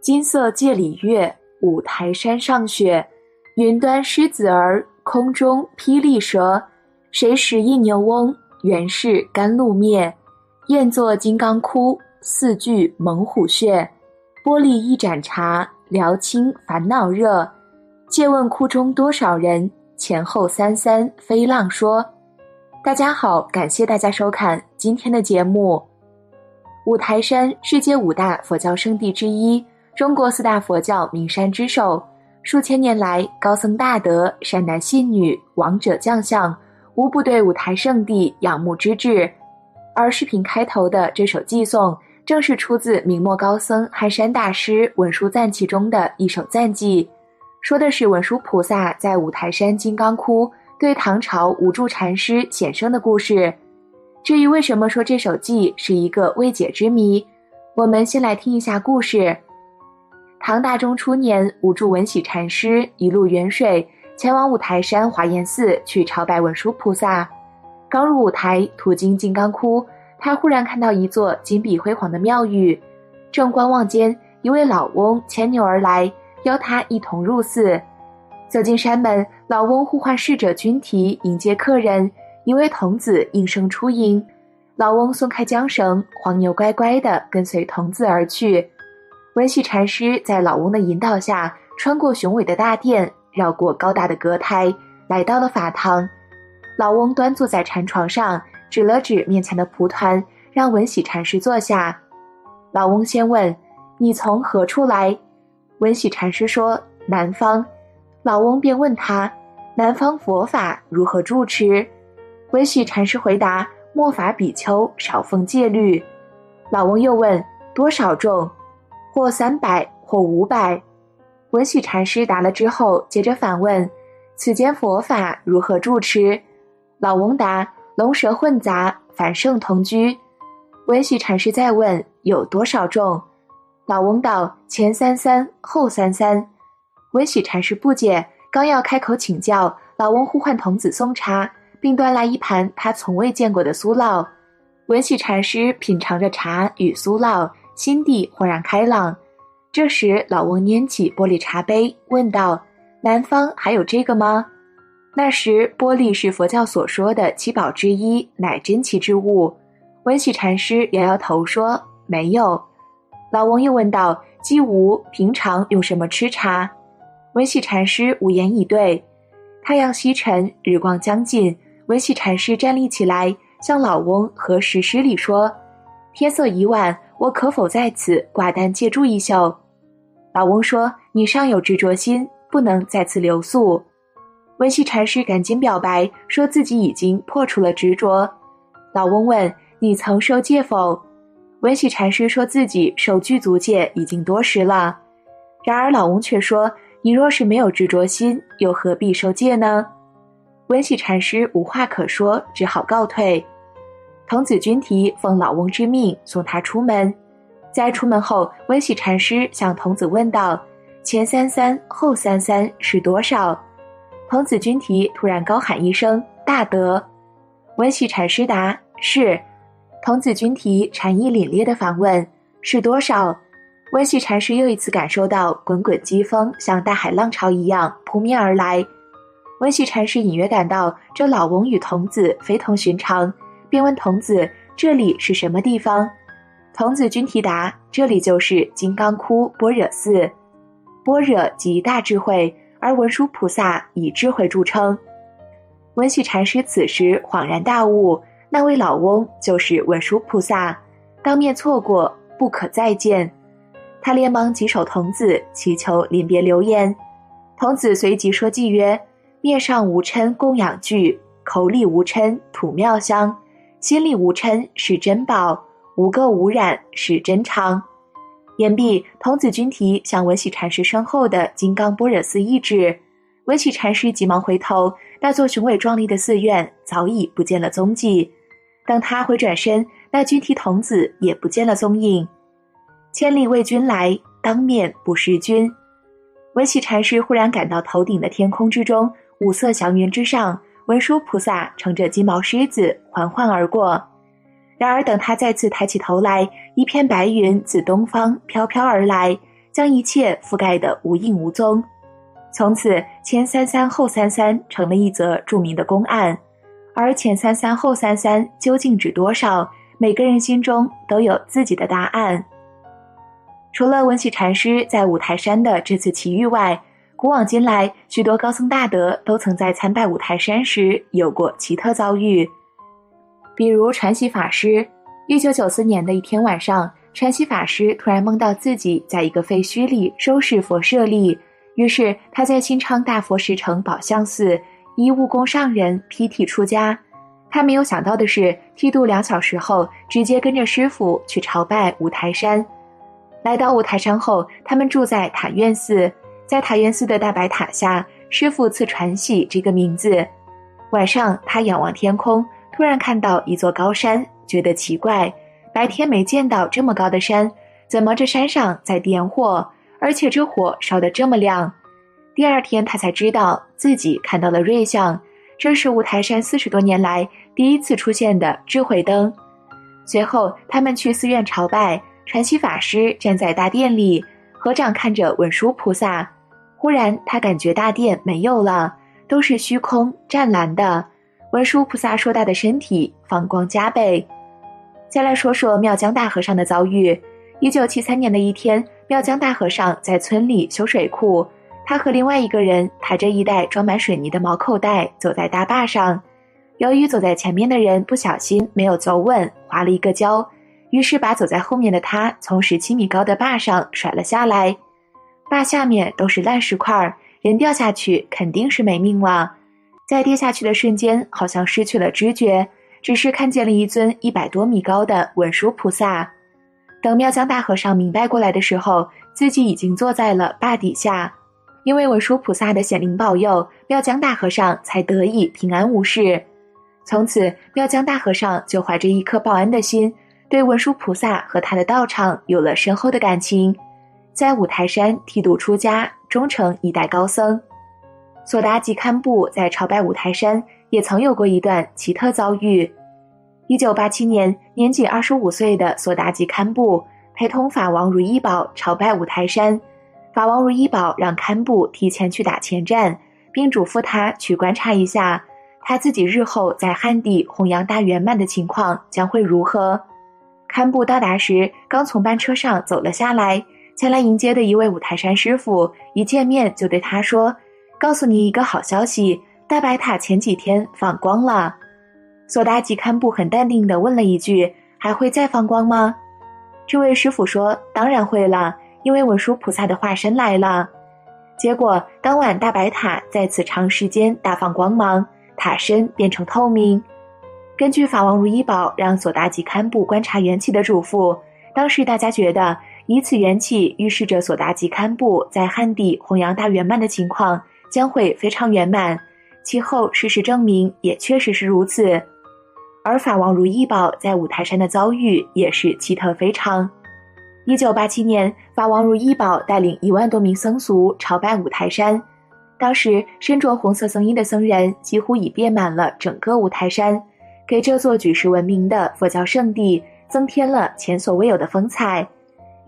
金色界里月，五台山上雪。云端狮子儿，空中霹雳蛇。谁识一牛翁？原是甘露灭。宴作金刚窟，四句猛虎穴。玻璃一盏茶，聊清烦恼热。借问窟中多少人？前后三三飞浪说。大家好，感谢大家收看今天的节目。五台山，世界五大佛教圣地之一，中国四大佛教名山之首。数千年来，高僧大德、善男信女、王者将相，无不对五台圣地仰慕之至。而视频开头的这首寄颂，正是出自明末高僧憨山大师文殊赞其中的一首赞记，说的是文殊菩萨在五台山金刚窟对唐朝无著禅师显生的故事。至于为什么说这首偈是一个未解之谜，我们先来听一下故事。唐大中初年，无著文喜禅师一路远水前往五台山华严寺去朝拜文殊菩萨。刚入五台，途经金刚窟，他忽然看到一座金碧辉煌的庙宇。正观望间，一位老翁牵牛而来，邀他一同入寺。走进山门，老翁呼唤侍者军提迎接客人。一位童子应声出迎，老翁松开缰绳，黄牛乖乖地跟随童子而去。文喜禅师在老翁的引导下，穿过雄伟的大殿，绕过高大的阁台，来到了法堂。老翁端坐在禅床上，指了指面前的蒲团，让文喜禅师坐下。老翁先问：“你从何处来？”文喜禅师说：“南方。”老翁便问他：“南方佛法如何住持？”文喜禅师回答：“末法比丘少奉戒律。”老翁又问：“多少众？或三百，或五百？”文喜禅师答了之后，接着反问：“此间佛法如何住持？”老翁答：“龙蛇混杂，凡圣同居。”文喜禅师再问：“有多少众？”老翁道：“前三三，后三三。”文喜禅师不解，刚要开口请教，老翁呼唤童子送茶。并端来一盘他从未见过的酥酪，文喜禅师品尝着茶与酥酪，心地豁然开朗。这时，老翁拈起玻璃茶杯，问道：“南方还有这个吗？”那时，玻璃是佛教所说的七宝之一，乃珍奇之物。文喜禅师摇摇头说：“没有。”老翁又问道：“姬无平常用什么吃茶？”文喜禅师无言以对。太阳西沉，日光将尽。文喜禅师站立起来，向老翁和石施礼说：“天色已晚，我可否在此挂单借住一宿？”老翁说：“你尚有执着心，不能在此留宿。”文喜禅师赶紧表白，说自己已经破除了执着。老翁问：“你曾受戒否？”文喜禅师说自己受具足戒已经多时了。然而老翁却说：“你若是没有执着心，又何必受戒呢？”文喜禅师无话可说，只好告退。童子军提奉老翁之命送他出门。在出门后，温喜禅师向童子问道：“前三三，后三三是多少？”童子军提突然高喊一声：“大德！”温喜禅师答：“是。”童子军提禅意凛冽的反问：“是多少？”温喜禅师又一次感受到滚滚疾风像大海浪潮一样扑面而来。温喜禅师隐约感到这老翁与童子非同寻常，便问童子：“这里是什么地方？”童子君提答：“这里就是金刚窟般若寺。般若即大智慧，而文殊菩萨以智慧著称。”文喜禅师此时恍然大悟，那位老翁就是文殊菩萨，当面错过，不可再见。他连忙稽首童子，祈求临别留言。童子随即说偈曰。面上无嗔供养具，口里无嗔吐妙香，心里无嗔是珍宝，无垢无染是真常。言毕，童子君提向文喜禅师身后的金刚般若寺一指，文喜禅师急忙回头，那座雄伟壮丽的寺院早已不见了踪迹。等他回转身，那君提童子也不见了踪影。千里为君来，当面不识君。文喜禅师忽然感到头顶的天空之中。五色祥云之上，文殊菩萨乘着金毛狮子缓缓而过。然而，等他再次抬起头来，一片白云自东方飘飘而来，将一切覆盖得无影无踪。从此，前三三后三三成了一则著名的公案。而前三三后三三究竟指多少？每个人心中都有自己的答案。除了文喜禅师在五台山的这次奇遇外，古往今来，许多高僧大德都曾在参拜五台山时有过奇特遭遇。比如传习法师，一九九四年的一天晚上，传习法师突然梦到自己在一个废墟里收拾佛舍利，于是他在新昌大佛石城宝相寺依务工上人披剃出家。他没有想到的是，剃度两小时后，直接跟着师傅去朝拜五台山。来到五台山后，他们住在塔院寺，在塔院寺的大白塔下，师傅赐传喜这个名字。晚上，他仰望天空，突然看到一座高山，觉得奇怪，白天没见到这么高的山，怎么这山上在点火，而且这火烧得这么亮？第二天，他才知道自己看到了瑞相。这是五台山四十多年来第一次出现的智慧灯。随后，他们去寺院朝拜，传习法师站在大殿里，合掌看着文殊菩萨。忽然，他感觉大殿没有了，都是虚空湛蓝的。文殊菩萨硕大的身体放光加倍。再来说说妙江大和尚的遭遇。一九七三年的一天，妙江大和尚在村里修水库。他和另外一个人抬着一袋装满水泥的毛口袋走在大坝上，由于走在前面的人不小心没有走稳，滑了一个跤，于是把走在后面的他从十七米高的坝上甩了下来。坝下面都是烂石块，人掉下去肯定是没命了。在跌下去的瞬间，好像失去了知觉，只是看见了一尊一百多米高的文殊菩萨。等妙江大和尚明白过来的时候，自己已经坐在了坝底下。因为文殊菩萨的显灵保佑，妙江大和尚才得以平安无事。从此，妙江大和尚就怀着一颗报恩的心，对文殊菩萨和他的道场有了深厚的感情，在五台山剃度出家，终成一代高僧。索达吉堪布在朝拜五台山，也曾有过一段奇特遭遇。一九八七年，年仅二十五岁的索达吉堪布陪同法王如意宝朝拜五台山。法王如意宝让堪布提前去打前站，并嘱咐他去观察一下他自己日后在汉地弘扬大圆满的情况将会如何。堪布到达时，刚从班车上走了下来，前来迎接的一位五台山师傅一见面就对他说：“告诉你一个好消息，大白塔前几天放光了。”索达吉堪布很淡定地问了一句：“还会再放光吗？”这位师傅说：“当然会了。”因为文殊菩萨的化身来了，结果当晚大白塔再次长时间大放光芒，塔身变成透明。根据法王如意宝让索达吉堪布观察元气的嘱咐，当时大家觉得以此元气预示着索达吉堪布在汉地弘扬大圆满的情况将会非常圆满。其后事实证明也确实是如此，而法王如意宝在五台山的遭遇也是奇特非常。一九八七年，法王如意宝带领一万多名僧俗朝拜五台山。当时身着红色僧衣的僧人几乎已遍满了整个五台山，给这座举世闻名的佛教圣地增添了前所未有的风采。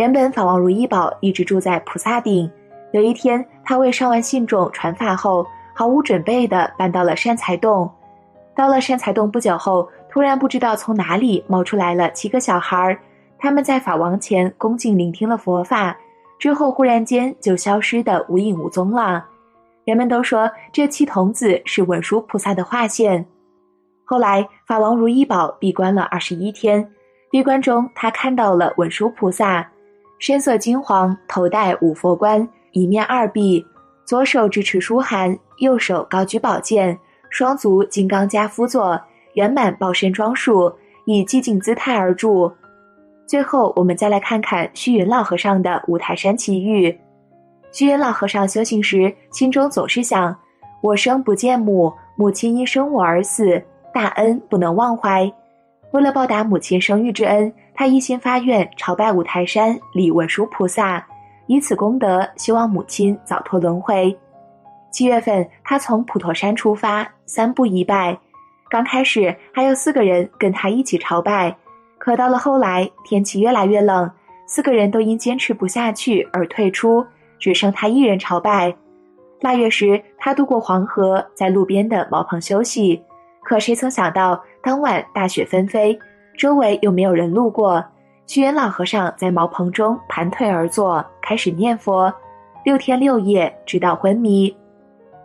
原本法王如意宝一直住在菩萨顶，有一天他为上万信众传法后，毫无准备地搬到了善财洞。到了善财洞不久后，突然不知道从哪里冒出来了七个小孩。他们在法王前恭敬聆听了佛法，之后忽然间就消失的无影无踪了。人们都说这七童子是文殊菩萨的化现。后来法王如意宝闭关了二十一天，闭关中他看到了文殊菩萨，身色金黄，头戴五佛冠，一面二臂，左手支持书函，右手高举宝剑，双足金刚加趺坐，圆满报身装束，以寂静姿态而住。最后，我们再来看看虚云老和尚的五台山奇遇。虚云老和尚修行时，心中总是想：我生不见母，母亲因生我而死，大恩不能忘怀。为了报答母亲生育之恩，他一心发愿朝拜五台山礼文殊菩萨，以此功德，希望母亲早脱轮回。七月份，他从普陀山出发，三步一拜。刚开始，还有四个人跟他一起朝拜。可到了后来，天气越来越冷，四个人都因坚持不下去而退出，只剩他一人朝拜。腊月时，他渡过黄河，在路边的茅棚休息。可谁曾想到，当晚大雪纷飞，周围又没有人路过。虚云老和尚在茅棚中盘腿而坐，开始念佛，六天六夜，直到昏迷。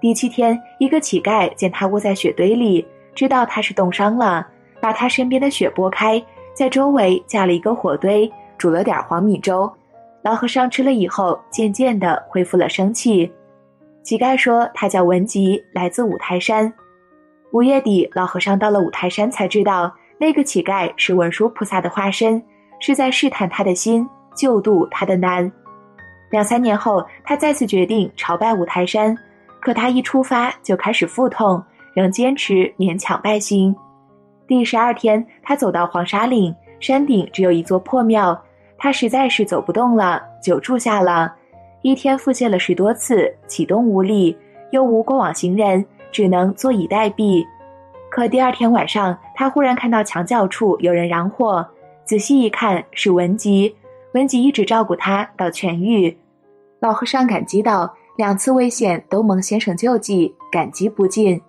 第七天，一个乞丐见他卧在雪堆里，知道他是冻伤了，把他身边的雪拨开，在周围架了一个火堆，煮了点黄米粥。老和尚吃了以后，渐渐的恢复了生气。乞丐说：“他叫文吉，来自五台山。”五月底，老和尚到了五台山，才知道那个乞丐是文殊菩萨的化身，是在试探他的心，救度他的难。两三年后，他再次决定朝拜五台山，可他一出发就开始腹痛，仍坚持勉强拜行。第十二天，他走到黄沙岭，山顶只有一座破庙，他实在是走不动了，就住下了。一天腹泻了十多次，启动无力，又无过往行人，只能坐以待毙。可第二天晚上，他忽然看到墙角处有人嚷祸，仔细一看是文吉。文吉一直照顾他到痊愈。老和尚感激道：“两次危险都蒙先生救济，感激不尽。”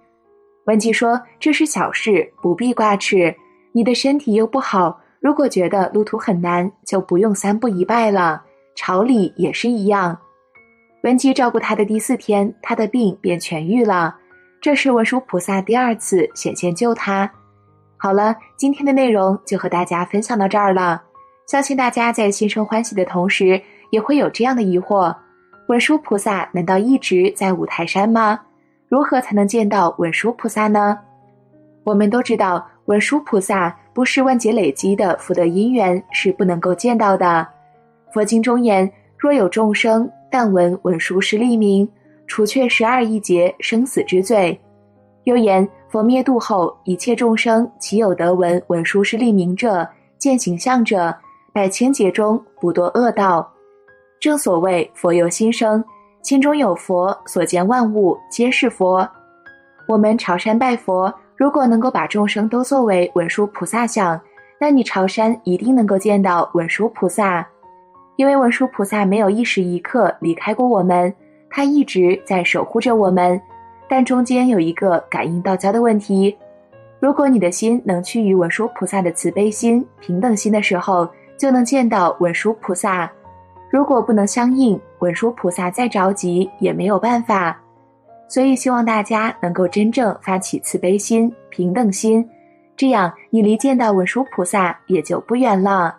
文吉说：“这是小事，不必挂齿。你的身体又不好，如果觉得路途很难，就不用三步一拜了。朝礼也是一样。”文吉照顾他的第四天，他的病便痊愈了。这是文殊菩萨第二次显现救他。好了，今天的内容就和大家分享到这儿了。相信大家在心生欢喜的同时，也会有这样的疑惑：文殊菩萨难道一直在五台山吗？如何才能见到文殊菩萨呢？我们都知道，文殊菩萨不是万劫累积的福德因缘，是不能够见到的。佛经中言：若有众生。但闻文殊师利名，除却十二亿劫生死之罪。又言佛灭度后，一切众生岂有得闻文殊师利名者？见形象者，百千劫中不堕恶道。正所谓佛由心生，心中有佛，所见万物皆是佛。我们朝山拜佛，如果能够把众生都作为文殊菩萨像，那你朝山一定能够见到文殊菩萨。因为文殊菩萨没有一时一刻离开过我们，他一直在守护着我们，但中间有一个感应道交的问题。如果你的心能趋于文殊菩萨的慈悲心、平等心的时候，就能见到文殊菩萨；如果不能相应，文殊菩萨再着急也没有办法。所以希望大家能够真正发起慈悲心、平等心，这样你离见到文殊菩萨也就不远了。